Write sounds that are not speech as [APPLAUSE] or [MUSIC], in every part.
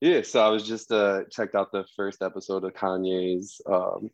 Yeah, so I was just uh checked out the first episode of Kanye's um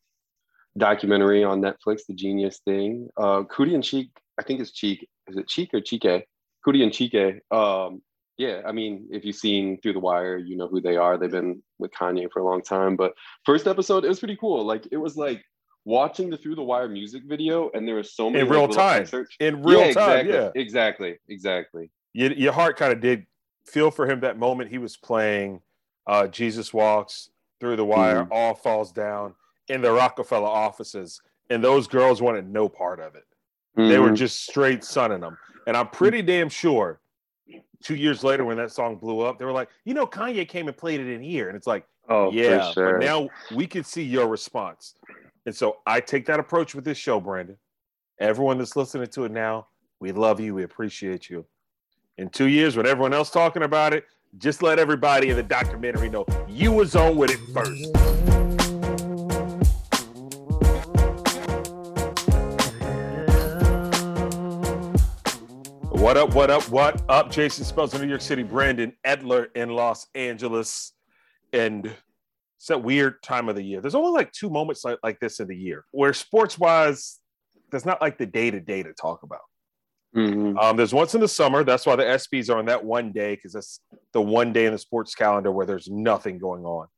documentary on Netflix, The Genius Thing. Uh Coodie and Cheek, I think it's Cheek. Is it Cheek or Chike? Coodie and Chike. Um, yeah, I mean, if you've seen Through the Wire, you know who they are. They've been with Kanye for a long time. But first episode, it was pretty cool. Like it was like watching the Through the Wire music video, and there was so many in real like, time. excerpts. In real yeah, time, exactly, yeah. exactly, exactly. your, your heart kind of did feel for him that moment he was playing uh, Jesus Walks Through the Wire, Mhm. All Falls Down in the Roc-A-Fella offices. And those girls wanted no part of it. They were Mhm. just straight sunning them. And I'm pretty damn sure two years later, when that song blew up, they were like, you know, Kanye came and played it in here. And it's like, oh yeah, sure. but now we can see your response. And so I take that approach with this show, Brandon. Everyone that's listening to it now, we love you. We appreciate you. In two years, with everyone else talking about it, just let everybody in the documentary know you was on with it first. What up, what up, what up? Jason Spells in New York City, Brandon Edler in Los Angeles. And it's that weird time of the year. There's only like two moments like, like this in the year where sports wise, there's not like the day to day to talk about. Mhm. Um, there's once in the summer. That's why the ESPYS are on that one day because that's the one day in the sports calendar where there's nothing going on.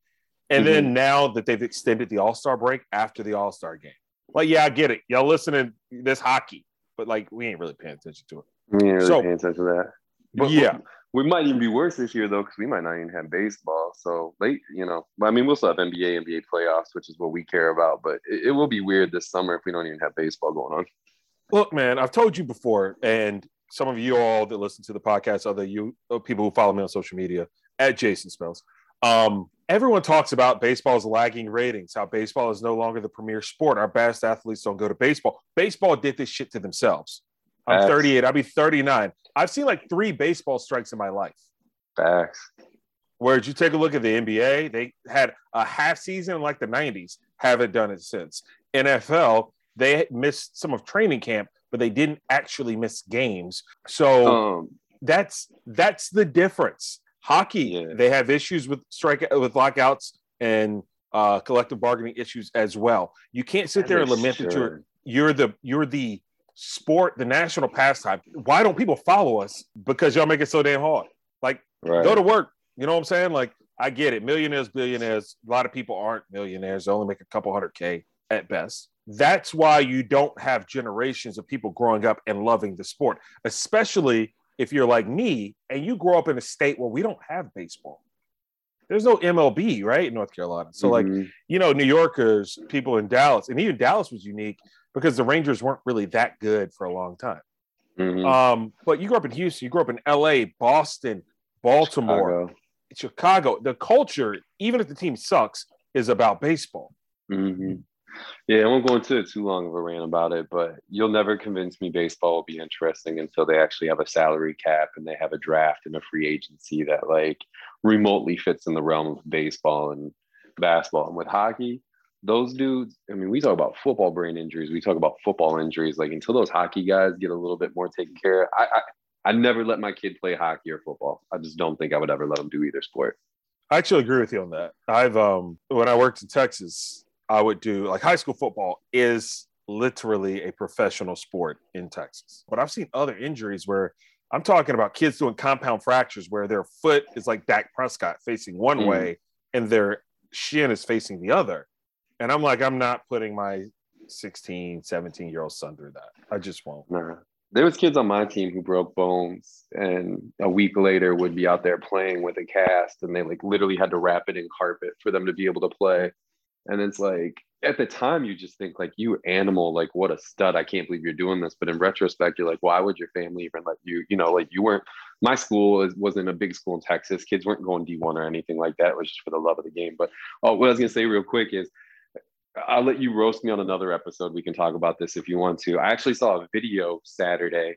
And then now that they've extended the All Star break after the All Star game, like yeah, I get it. Y'all listening this hockey, but like we ain't really paying attention to it. We ain't really So- paying attention to that. But yeah, we might even be worse this year though, because we might not even have baseball. So late, you know. But I mean, we'll still have NBA, NBA playoffs, which is what we care about. But it, it will be weird this summer if we don't even have baseball going on. Look, man, I've told you before, and some of you all that listen to the podcast, other you uh, people who follow me on social media at Jason Spells. Um, everyone talks about baseball's lagging ratings, how baseball is no longer the premier sport. Our best athletes don't go to baseball. Baseball did this shit to themselves. I'm Facts. 38. I'll be 39. I've seen like three baseball strikes in my life. Facts. Whereas you take a look at the NBA, they had a half season in like the 90s, haven't done it since. NFL, they missed some of training camp, but they didn't actually miss games. So Um, that's that's the difference. Hockey, Yeah. they have issues with strike with lockouts and uh, collective bargaining issues as well. You can't sit there and lament that you're you're the you're the sport, the national pastime. Why don't people follow us? Because y'all make it so damn hard. Like right. go to work. You know what I'm saying? Like I get it. Millionaires, billionaires. A lot of people aren't millionaires. They only make a couple hundred K at best. That's why you don't have generations of people growing up and loving the sport, especially if you're like me and you grow up in a state where we don't have baseball. There's no MLB, right? In North Carolina. So, like, Mhm. you know, New Yorkers, people in Dallas, and even Dallas was unique because the Rangers weren't really that good for a long time. Mhm. Um, but you grew up in Houston, you grew up in LA, Boston, Baltimore, Chicago. Chicago. The culture, even if the team sucks, is about baseball. Mhm. Yeah, I won't go into it too long of a rant about it, but you'll never convince me baseball will be interesting until they actually have a salary cap and they have a draft and a free agency that like remotely fits in the realm of baseball and basketball. And with hockey, those dudes, I mean, we talk about football brain injuries, we talk about football injuries. Like until those hockey guys get a little bit more taken care of, I, I I never let my kid play hockey or football. I just don't think I would ever let them do either sport. I actually agree with you on that. I've um when I worked in Texas, I would do like high school football is literally a professional sport in Texas. But I've seen other injuries where I'm talking about kids doing compound fractures where their foot is like Dak Prescott facing one Mhm. way and their shin is facing the other. And I'm like, I'm not putting my 16, 17 year old son through that. I just won't. Nah. There was kids on my team who broke bones and a week later would be out there playing with a cast and they like literally had to wrap it in carpet for them to be able to play. And it's like at the time you just think like you animal, like what a stud. I can't believe you're doing this. But in retrospect, you're like, why would your family even let you, you know, like you weren't my school is, wasn't a big school in Texas. Kids weren't going D1 or anything like that. It was just for the love of the game. But oh, what I was gonna say real quick is I'll let you roast me on another episode. We can talk about this if you want to. I actually saw a video Saturday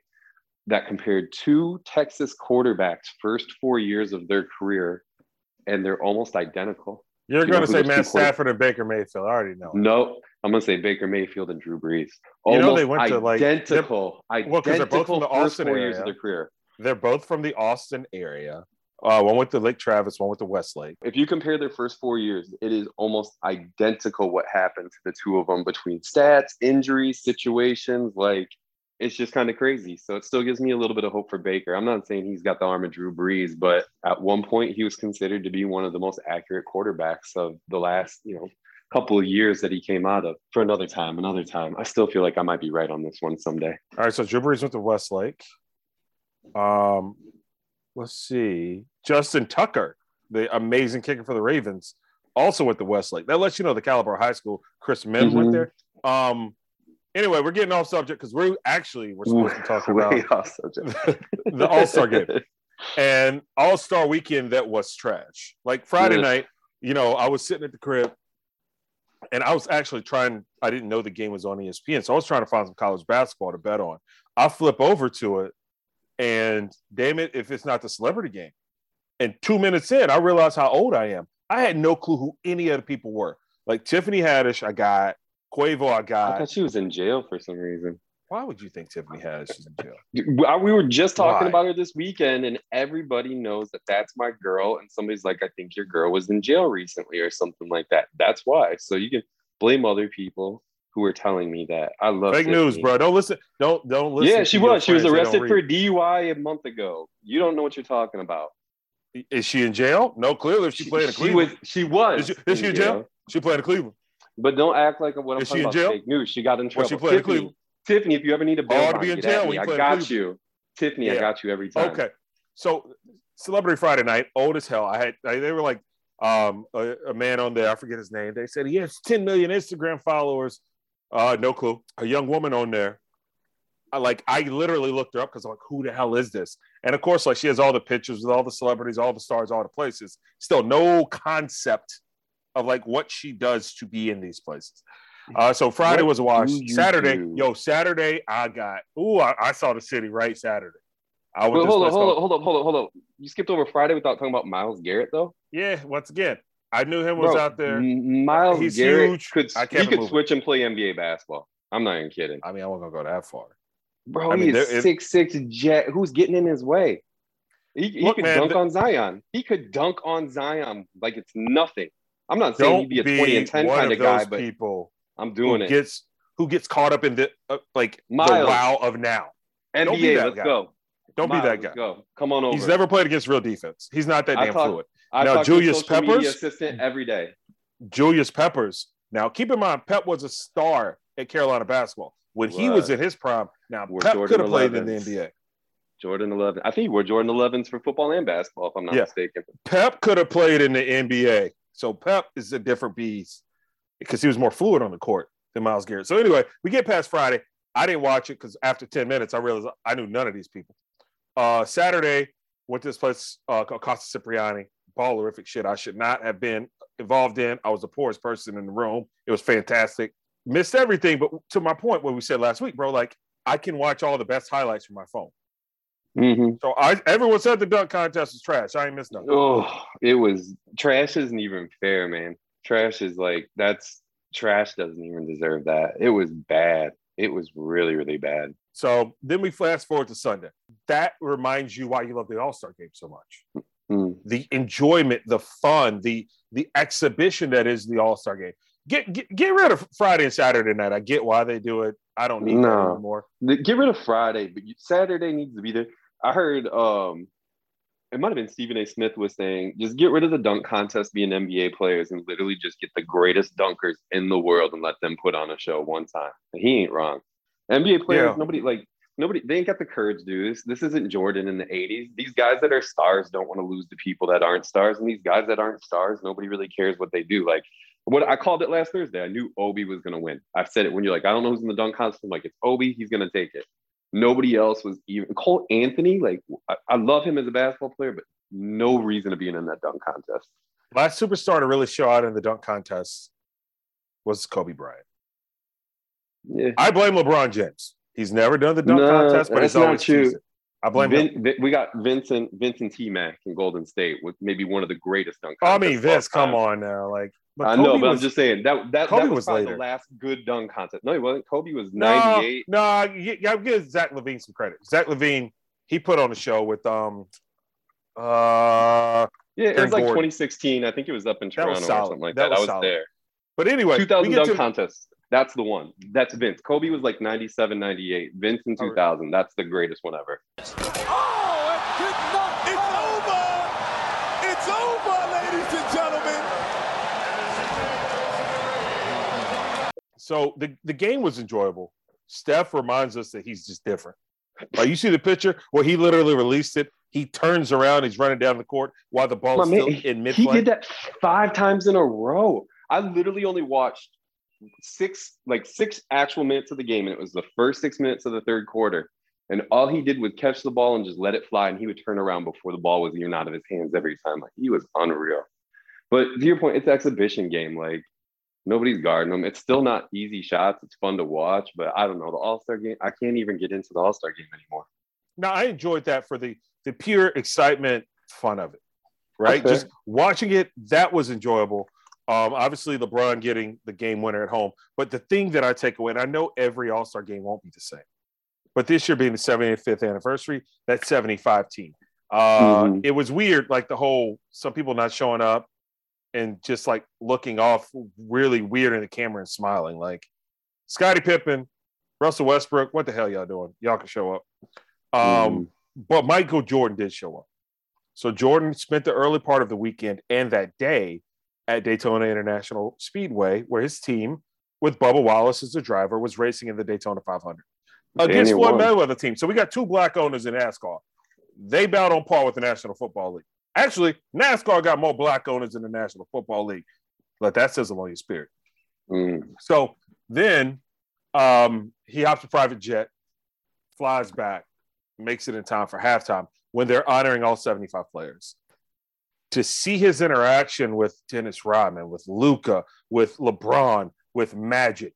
that compared two Texas quarterbacks' first four years of their career, and they're almost identical. You're You going to say Matt Stafford and Baker Mayfield. I already know. No, I'm gonna say Baker Mayfield and Drew Brees. You know, they Almost went to, like- identical, Well, 'cause they're both from the Austin four years of area. their career. They're both from the Austin area. Uh, one with the Lake Travis, one with the Westlake. If you compare their first four years, it is almost identical what happened to the two of them between stats, injuries, situations. Like it's just kind of crazy. So it still gives me a little bit of hope for Baker. I'm not saying he's got the arm of Drew Brees, but at one point he was considered to be one of the most accurate quarterbacks of the last, you know, couple of years that he came out of for another time, another time. I still feel like I might be right on this one someday. All right, so Drew Brees went to Westlake. Um, let's see, Justin Tucker, the amazing kicker for the Ravens, also went to Westlake. That lets you know the caliber of high school. Chris Mims mm-hmm. went there. Um, anyway, we're getting off subject because we're actually we're supposed to talk [LAUGHS] about [LAUGHS] the All Star game [LAUGHS] and All Star weekend that was trash. Like Friday night, you know, I was sitting at the crib and I was actually trying. I didn't know the game was on ESPN, so I was trying to find some college basketball to bet on. I flip over to it, and damn it, if it's not the celebrity game. And two minutes in, I realized how old I am. I had no clue who any of the people were. Like Tiffany Haddish, I got Quavo, I got. I thought she was in jail for some reason. Why would you think Tiffany Haddish is in jail? [LAUGHS] We were just talking Why? about her this weekend, and everybody knows that that's my girl. And somebody's like, "I think your girl was in jail recently, or something like that." That's why. So you can blame other people who are telling me that. I love fake Tiffany. news, bro. Don't listen. Don't don't listen. Yeah, she was. She was arrested for DUI a month ago. You don't know what you're talking about. Is she in jail? No, clearly, if she, she played in Cleveland, she was. Is she, is she in jail? jail? She played in Cleveland. But don't act like what I'm is talking about. Jail? Fake news. She got in trouble. Well, she played Tiffany, Tiffany, if you ever need a bail, to be in jail. I got you, Tiffany. Yeah. I got you every time. Okay, so Celebrity Friday Night, old as hell. I had they were like um, a, a, man on there. I forget his name. They said he has 10 million Instagram followers. Uh, no clue. A young woman on there. I like I literally looked her up because I'm like, who the hell is this? And of course, like she has all the pictures with all the celebrities, all the stars, all the places. Still no concept of like what she does to be in these places. Uh, so Friday what was a wash. Saturday, do? yo, Saturday, I got. Ooh, I, I, saw the city right Saturday. I was. hold on, hold on, hold on, hold on, hold on. You skipped over Friday without talking about Myles Garrett, though. Yeah, once again, I knew him was Bro, out there. Myles He's Garrett huge. could he could switch and play NBA basketball. I'm not even kidding. I mean, I wasn't gonna go that far. Bro, I mean, he's six six jet. Who's getting in his way? He, he Look, could man, dunk on Zion. He could dunk on Zion like it's nothing. I'm not saying he'd be a be 20 and 10 kind of, guy, but people I'm doing it. Gets who gets caught up in the uh, like Myles. the wow of now. NBA, let's guy. go. Don't Myles, be that guy. go. Come on over. He's never played against real defense. He's not that I damn talk, fluid. I now Julius Peppers, assistant every day. Julius Peppers. Now keep in mind, Pep was a star at Carolina basketball when he was in his prime. Now Pep could have played in the NBA. Jordan 11. I think he wore Jordan 11s for football and basketball, if I'm not yeah. mistaken. Pep could have played in the NBA. So Pep is a different beast because he was more fluid on the court than Myles Garrett. So anyway, we get past Friday. I didn't watch it because after 10 minutes, I realized I knew none of these people. Uh, Saturday, went to this place uh, called Casa Cipriani. Ballerific shit I should not have been involved in. I was the poorest person in the room. It was fantastic. Missed everything, but to my point, what we said last week, bro, like I can watch all the best highlights from my phone. Mm-hmm. So I everyone said the dunk contest was trash. I ain't missed nothing. Oh, it was trash isn't even fair, man. Trash is like that's trash doesn't even deserve that. It was bad. It was really, really bad. So then we fast forward to Sunday. That reminds you why you love the All Star game so much. Mm. The enjoyment, the fun, the the exhibition that is the All Star game. Get, get get rid of Friday and Saturday night. I get why they do it. I don't need no. that anymore. Get rid of Friday, but Saturday needs to be there. I heard um it might have been Stephen A. Smith was saying, just get rid of the dunk contest being NBA players and literally just get the greatest dunkers in the world and let them put on a show one time. And he ain't wrong. NBA players, yeah. nobody like nobody they ain't got the courage to do this. This isn't Jordan in the 80s. These guys that are stars don't want to lose to people that aren't stars. And these guys that aren't stars, nobody really cares what they do. Like what I called it last Thursday. I knew Obi was gonna win. I've said it when you're like, I don't know who's in the dunk contest. I'm like, it's Obi, he's gonna take it. Nobody else was even Cole Anthony. Like I, I love him as a basketball player, but no reason to be in that dunk contest. Last superstar to really show out in the dunk contest was Kobe Bryant. Yeah. I blame LeBron James. He's never done the dunk no, contest, but it's always true. I blame Vin, him. we got Vincent Vincent T Mac in Golden State with maybe one of the greatest dunk. Oh, I mean, Vince, come on now, like I know, but was, I'm just saying that that, Kobe that was, was later. the last good dunk contest. No, he wasn't. Kobe was 98. No, no, yeah, give Zach LaVine some credit. Zach LaVine, he put on a show with um Uh, Yeah, it was like Gordon. 2016. I think it was up in Toronto or something like That that. was I was solid. there. but anyway, 2000 dunk to- contest. That's the one. That's Vince. Kobe was like 97, 98. Vince in All right. 2000. That's the greatest one ever. Oh, it did not. It's over. It's over, ladies and gentlemen. So the, the game was enjoyable. Steph reminds us that he's just different. Like you see the picture where he literally released it. He turns around, he's running down the court while the ball is man, still in mid He did that five times in a row. I literally only watched six, like six actual minutes of the game, and it was the first six minutes of the third quarter. And all he did was catch the ball and just let it fly, and he would turn around before the ball was even out of his hands every time. Like he was unreal. But to your point, it's an exhibition game. Like nobody's guarding them. It's still not easy shots. It's fun to watch, but I don't know the All Star game. I can't even get into the All Star game anymore. Now I enjoyed that for the the pure excitement, fun of it, right? That's Just watching it, that was enjoyable. Um, obviously, LeBron getting the game winner at home, but the thing that I take away, and I know every All Star game won't be the same, but this year being the 75th anniversary, that 75 team, uh, Mhm. it was weird. Like the whole some people not showing up and just like looking off really weird in the camera and smiling, like Scottie Pippen, Russell Westbrook. What the hell y'all doing? Y'all can show up. Um, Mhm. but Michael Jordan did show up. So Jordan spent the early part of the weekend and that day at Daytona International Speedway, where his team, with Bubba Wallace as the driver, was racing in the Daytona 500 against Floyd. Mayweather team. So we got two black owners in NASCAR. They bout on par with the National Football League. Actually, NASCAR got more black owners in the National Football League. Let that sizzle on your spirit. Mm. So then um, he hops a private jet, flies back, makes it in time for halftime when they're honoring all 75 players. To see his interaction with Dennis Rodman, with Luka, with LeBron, with Magic,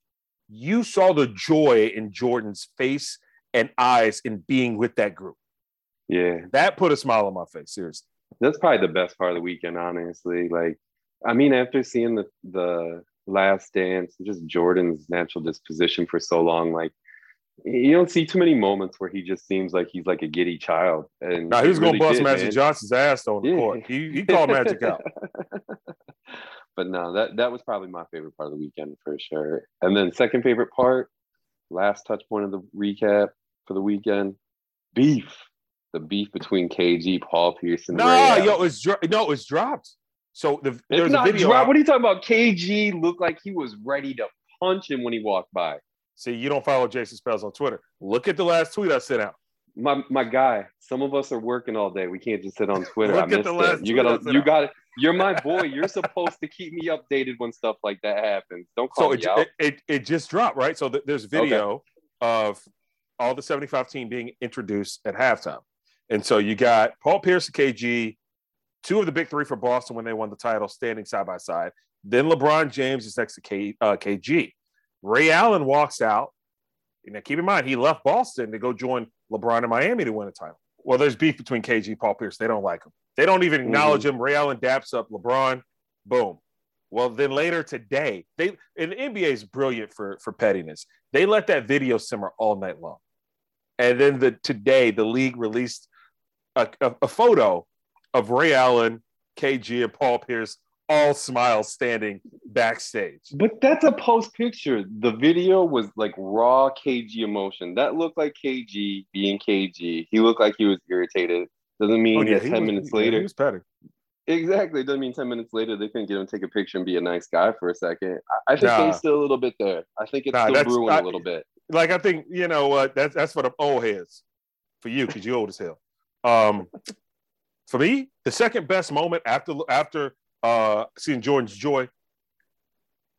you saw the joy in Jordan's face and eyes in being with that group. Yeah. That put a smile on my face, seriously. That's probably the best part of the weekend, honestly. Like, I mean, after seeing the the last dance, just Jordan's natural disposition for so long, like you don't see too many moments where he just seems like he's like a giddy child. And Now he was really to bust did, Magic man. Johnson's ass on the Yeah. court. He, he called Magic out. [LAUGHS] but no, that that was probably my favorite part of the weekend for sure. And then second favorite part, last touch point of the recap for the weekend, beef. The beef between KG, Paul Pierce, and Nah, Ray yo, it's dro- no, it's dropped. So the It's there's a not video. out- What are you talking about? KG looked like he was ready to punch him when he walked by. See, you don't follow Jason Spells on Twitter. Look at the last tweet I sent out. My my guy. Some of us are working all day. We can't just sit on Twitter. Look I missed it. You gotta. You got. it. You're my boy. You're supposed to keep me updated when stuff like that happens. Don't call So me it, out. it, it it just dropped, right? So th- there's video of all the 75 team being introduced at halftime. And so you got Paul Pierce and KG, two of the big three for Boston when they won the title, standing side by side. Then LeBron James is next to K, uh, KG. Ray Allen walks out. Now, keep in mind, he left Boston to go join LeBron in Miami to win a title. Well, there's beef between KG and Paul Pierce. They don't like him. They don't even acknowledge him. Ray Allen daps up LeBron. Boom. Well, then later today, they and the NBA is brilliant for for pettiness. They let that video simmer all night long, and then the today the league released a, a, a photo of Ray Allen, KG, and Paul Pierce all smiles standing backstage. But that's a post picture. The video was like raw KG emotion. That looked like KG being KG. He looked like he was irritated. Doesn't mean oh, that Oh, he 10 was- minutes yeah, later. he was petty. Exactly. Doesn't mean 10 minutes later they couldn't get him to take a picture and be a nice guy for a second. I, I think Nah. still a little bit there. I think it's Nah, still brewing I- a little bit. like I think you know what that's that's for the old heads, for you because you're old as hell. Um, for me, the second best moment after after uh seeing Jordan's joy,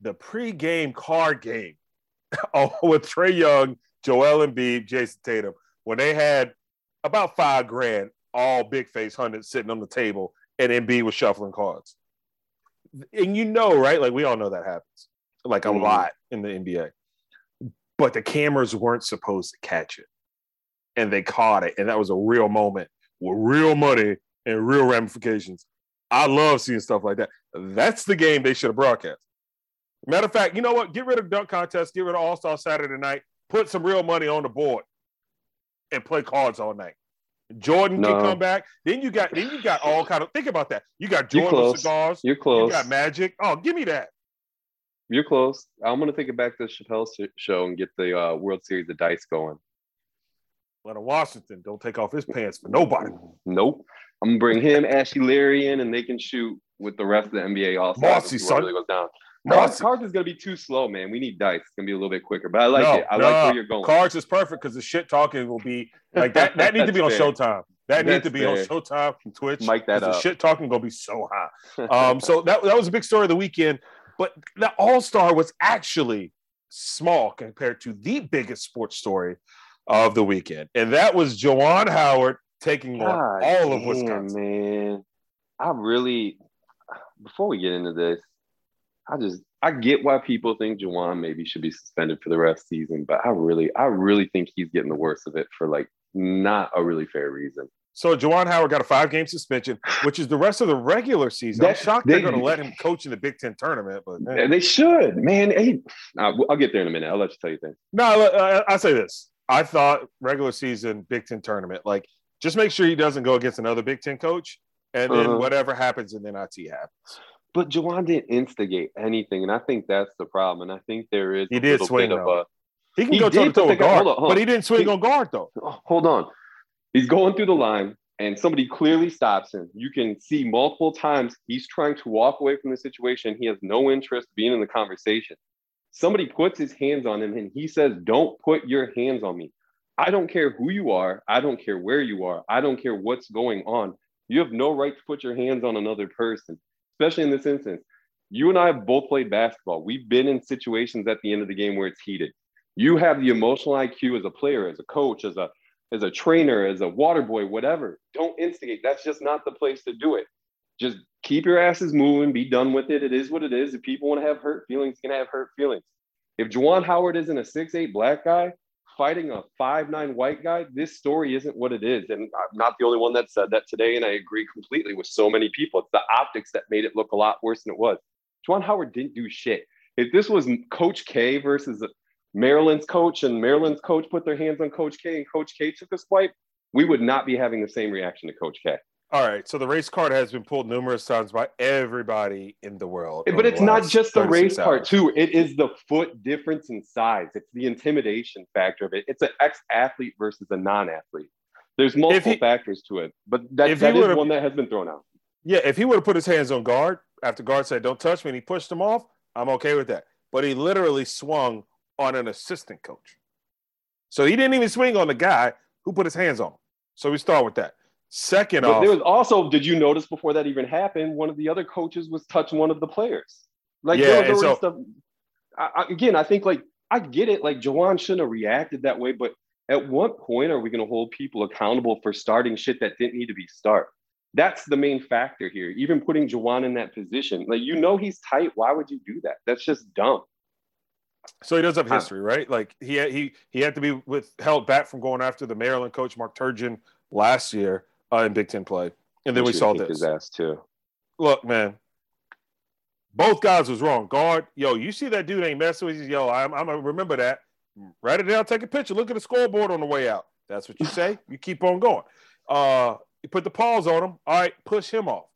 the pregame card game [LAUGHS] oh, with Trae Young, Joel Embiid, Jayson Tatum when they had about five grand, all big face hundreds sitting on the table, and Embiid was shuffling cards. And you know, right? Like we all know that happens, like a Mhm. lot in the NBA but the cameras weren't supposed to catch it. And they caught it. And that was a real moment with real money and real ramifications. I love seeing stuff like that. That's the game they should have broadcast. Matter of fact, you know what? Get rid of dunk contest, get rid of All Star Saturday night, put some real money on the board, and play cards all night. Jordan No. can come back. Then you got then you got all kind of think about that. You got You're Jordan close. cigars. You're close. You got Magic. Oh, give me that. You're close. I'm gonna take it back to the Chappelle show and get the uh, World Series of Dice going. Leonard Washington don't take off his pants for nobody. Nope. I'm gonna bring him, Ashy Larry in, and they can shoot with the rest of the NBA All Stars. Marcy, son. really goes down. Cards, cards is gonna be too slow, man. We need dice. It's gonna be a little bit quicker, but I like no, it. I no, like where you're going. Cards is perfect because the shit talking will be like that. That [LAUGHS] needs to be on fair. Showtime. That needs to be on. Showtime from Twitch. Mic that 'cause The shit talking gonna be so high. [LAUGHS] Um, so that that was a big story of the weekend. But the All Star was actually small compared to the biggest sports story of the weekend, and that was Juwan Howard taking on all of Wisconsin. man. I really, before we get into this, I just I get why people think Juwan maybe should be suspended for the rest of the season, but I really, I really think he's getting the worst of it for like not a really fair reason. So Juwan Howard got a five game suspension, which is the rest of the regular season. I'm shocked they're going to let him coach in the Big Ten tournament, but man. They should, man. Hey, I'll I'll get there in a minute. I'll let you tell you things. No, I, I say this. I thought regular season Big Ten tournament, like just make sure he doesn't go against another Big Ten coach, and then Uh-huh. whatever happens in the NIT happens. But Juwan didn't instigate anything, and I think that's the problem. And I think there is He a did swing, bit a He can He go toe to did, but toe they with got- guard, on, but he didn't swing He- on guard though. Hold on. He's going through the line and somebody clearly stops him. You can see multiple times he's trying to walk away from the situation. He has no interest being in the conversation. Somebody puts his hands on him and he says, Don't put your hands on me. I don't care who you are. I don't care where you are. I don't care what's going on. You have no right to put your hands on another person, especially in this instance. You and I have both played basketball. We've been in situations at the end of the game where it's heated. You have the emotional IQ as a player, as a coach, as a as a trainer, as a water boy, whatever. Don't instigate. That's just not the place to do it. Just keep your asses moving. Be done with it. It is what it is. If people want to have hurt feelings, can have hurt feelings. If Juwan Howard isn't a six eight black guy fighting a five nine white guy, this story isn't what it is. And I'm not the only one that said that today. And I agree completely with so many people. It's the optics that made it look a lot worse than it was. Juwan Howard didn't do shit. If this was Coach K versus Maryland's coach and Maryland's coach put their hands on Coach K and Coach K took a swipe, we would not be having the same reaction to Coach K. All right, so the race card has been pulled numerous times by everybody in the world. But it's not just the race hours. too. It is the foot difference in size. It's the intimidation factor of it. It's an ex-athlete versus a non-athlete. There's multiple he- factors to it, but that, that is one that has been thrown out. Yeah, if he would have put his hands on guard after guard said, "Don't touch me," and he pushed him off, I'm okay with that. But he literally swung on an assistant coach, so he didn't even swing on the guy who put his hands on him. So we start with that. Second But off, there was also, did you notice before that even happened, one of the other coaches was touching one of the players. Like Yeah, there was already so- stuff. I, I, again, I think like I get it. Like Juwan shouldn't have reacted that way, but at what point are we going to hold people accountable for starting shit that didn't need to be start? That's the main factor here. Even putting Juwan in that position, like you know he's tight. Why would you do that? That's just dumb. so he does have history, right? Like he had, he he had to be with held back from going after the Maryland coach Mark Turgeon last year uh, in Big Ten play, and then we saw this. his ass too. look, man, both guys was wrong. Guard, yo, you see that dude ain't messing with you. Yo, I'm, I'm gonna remember that. Write it down, take a picture, look at the scoreboard on the way out. That's what you say. you keep on going. Uh, you put the paws on him. All right, push him off.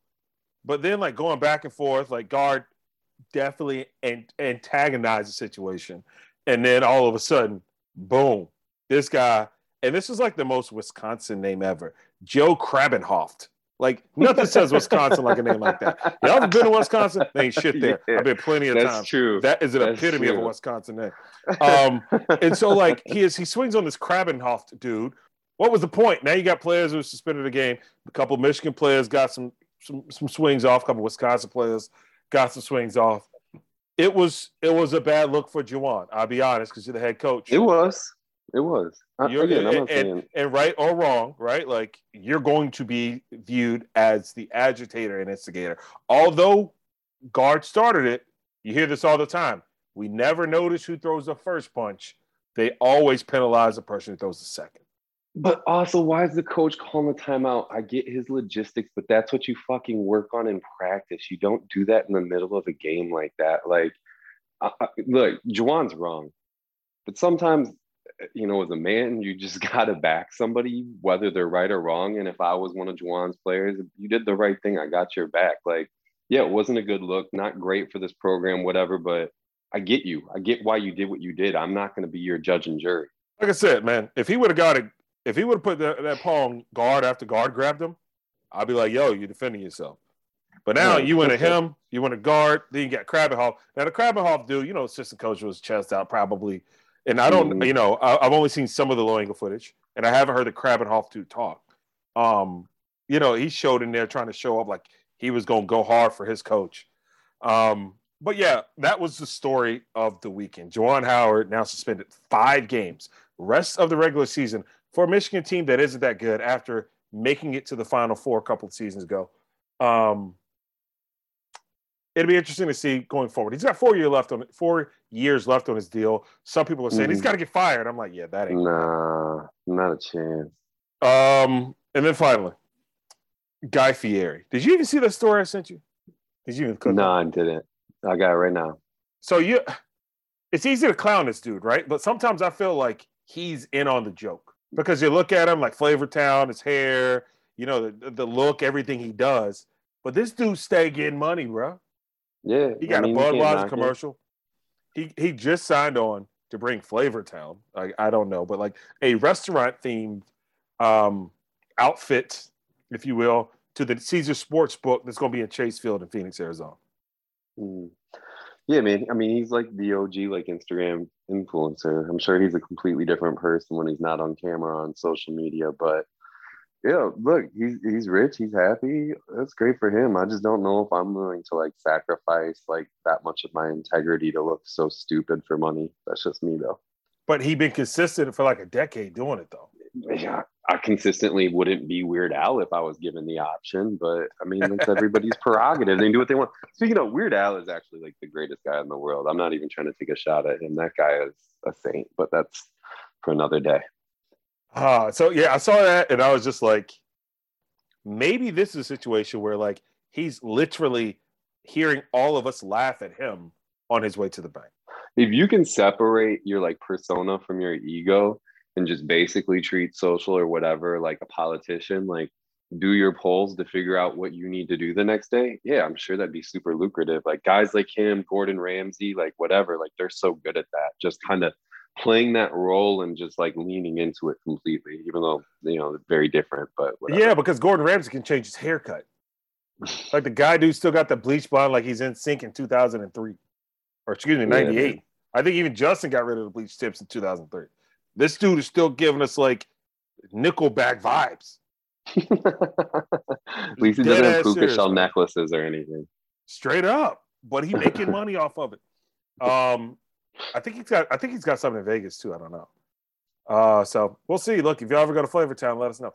But then, like going back and forth, like guard definitely an- antagonized the situation, and then all of a sudden, boom, this guy, and this is like the most Wisconsin name ever, Joe Krabbenhoft. Like nothing says Wisconsin like a name like that. Y'all ever been to Wisconsin? They ain't shit there. Yeah. I've been plenty of That's times. true. That is an That's epitome of a. Wisconsin name. Um, and so like he is he swings on this Krabbenhoft dude. What was the point? Now you got players who suspended a game. A couple Michigan players got some some some swings off. A couple Wisconsin players got some swings off. It was it was a bad look for Juwan. I'll be honest, because you're the head coach. it was. It was. I- Again, not and- and right or wrong, right? Like you're going to be viewed as the agitator and instigator. Although guard started it, you hear this all the time. We never notice who throws the first punch. They always penalize the person who throws the second. But also, why is the coach calling the timeout? I get his logistics, but that's what you fucking work on in practice. You don't do that in the middle of a game like that. Like, I, I, look, Juwan's wrong, but sometimes you know, as a man, you just [LAUGHS] gotta back somebody, whether they're right or wrong. And if I was one of Juwan's players, you did the right thing. I got your back. Like, yeah, it wasn't a good look, not great for this program, whatever, but I get you. I get why you did what you did. I'm not gonna be your judge and jury. Like I said, man, if he would have got it, if he would have put that, that paw on guard after guard grabbed him, I'd be like, yo, you're defending yourself. But now Yeah, you went to him, you went to guard, then you got Krabbenhoft. Now the Krabbenhoft dude, you know, assistant coach was chest out probably. And I don't, Mhm. you know, I, I've only seen some of the low angle footage, and I haven't heard the Krabbenhoft dude talk. Um, you know, he showed in there trying to show up like he was going to go hard for his coach. Um, but yeah, that was the story of the weekend. Juwan Howard now suspended five games, rest of the regular season for a Michigan team that isn't that good after making it to the Final Four a couple of seasons ago. Um, it'll be interesting to see going forward. He's got four year left on four years left on his deal. Some people are saying he's Mhm. got to get fired. I'm like, yeah, that ain't. Nah, not a chance. Um, and then finally, Guy Fieri. Did you even see that story I sent you? Did you even click? it? No, I didn't. I got it right now. So you, it's easy to clown this dude, right? But sometimes I feel like he's in on the joke because you look at him like Flavor Town, his hair, you know, the, the look, everything he does. But this dude stay getting money, bro. Yeah. He got I mean, a Budweiser it. commercial. He he just signed on to bring Flavor Town. Like I don't know, but like a restaurant themed um, outfit, if you will, to the Caesar Sports Book that's going to be in Chase Field in Phoenix, Arizona. Mm. Yeah, man. I mean, he's like the OG, like Instagram influencer. I'm sure he's a completely different person when he's not on camera on social media. But yeah, look, he's he's rich. He's happy. That's great for him. I just don't know if I'm willing to like sacrifice like that much of my integrity to look so stupid for money. That's just me, though. But he been consistent for like a decade doing it though. Yeah, I consistently wouldn't be Weird Al if I was given the option, but I mean, it's [LAUGHS] everybody's prerogative. They can do what they want. Speaking of Weird Al, is actually like the greatest guy in the world. I'm not even trying to take a shot at him. That guy is a saint, but that's for another day. Uh, so yeah, I saw that and I was just like, maybe this is a situation where like he's literally hearing all of us laugh at him on his way to the bank. If you can separate your like persona from your ego and just basically treat social or whatever like a politician, like do your polls to figure out what you need to do the next day. Yeah, I'm sure that'd be super lucrative. Like guys like him, Gordon Ramsay, like whatever, like they're so good at that. Just kind of playing that role and just like leaning into it completely, even though you know very different. But whatever. Yeah, because Gordon Ramsay can change his haircut. [LAUGHS] Like the guy dude still got the bleach blonde like he's NSYNC in 2003. Or excuse me, 98. man. I think even Justin got rid of the bleach tips in 2003. This dude is still giving us like Nickelback vibes. [LAUGHS] At least he doesn't have puka shell necklaces or anything. Straight up. But he making [LAUGHS] money off of it. Um, I think he's got I think he's got something in Vegas too. I don't know. Uh, so we'll see. Look, if y'all ever go to Flavor Town, let us know.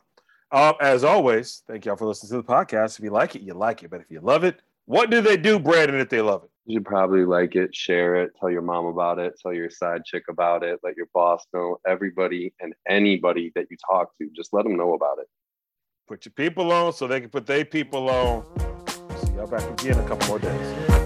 Um, as always, thank y'all for listening to the podcast. If you like it, you like it. But if you love it, what do they do, Brandon, if they love it? You should probably like it, share it, tell your mom about it, tell your side chick about it, let your boss know, everybody and anybody that you talk to, just let them know about it. Put your people on so they can put their people on. See y'all back again in a couple more days.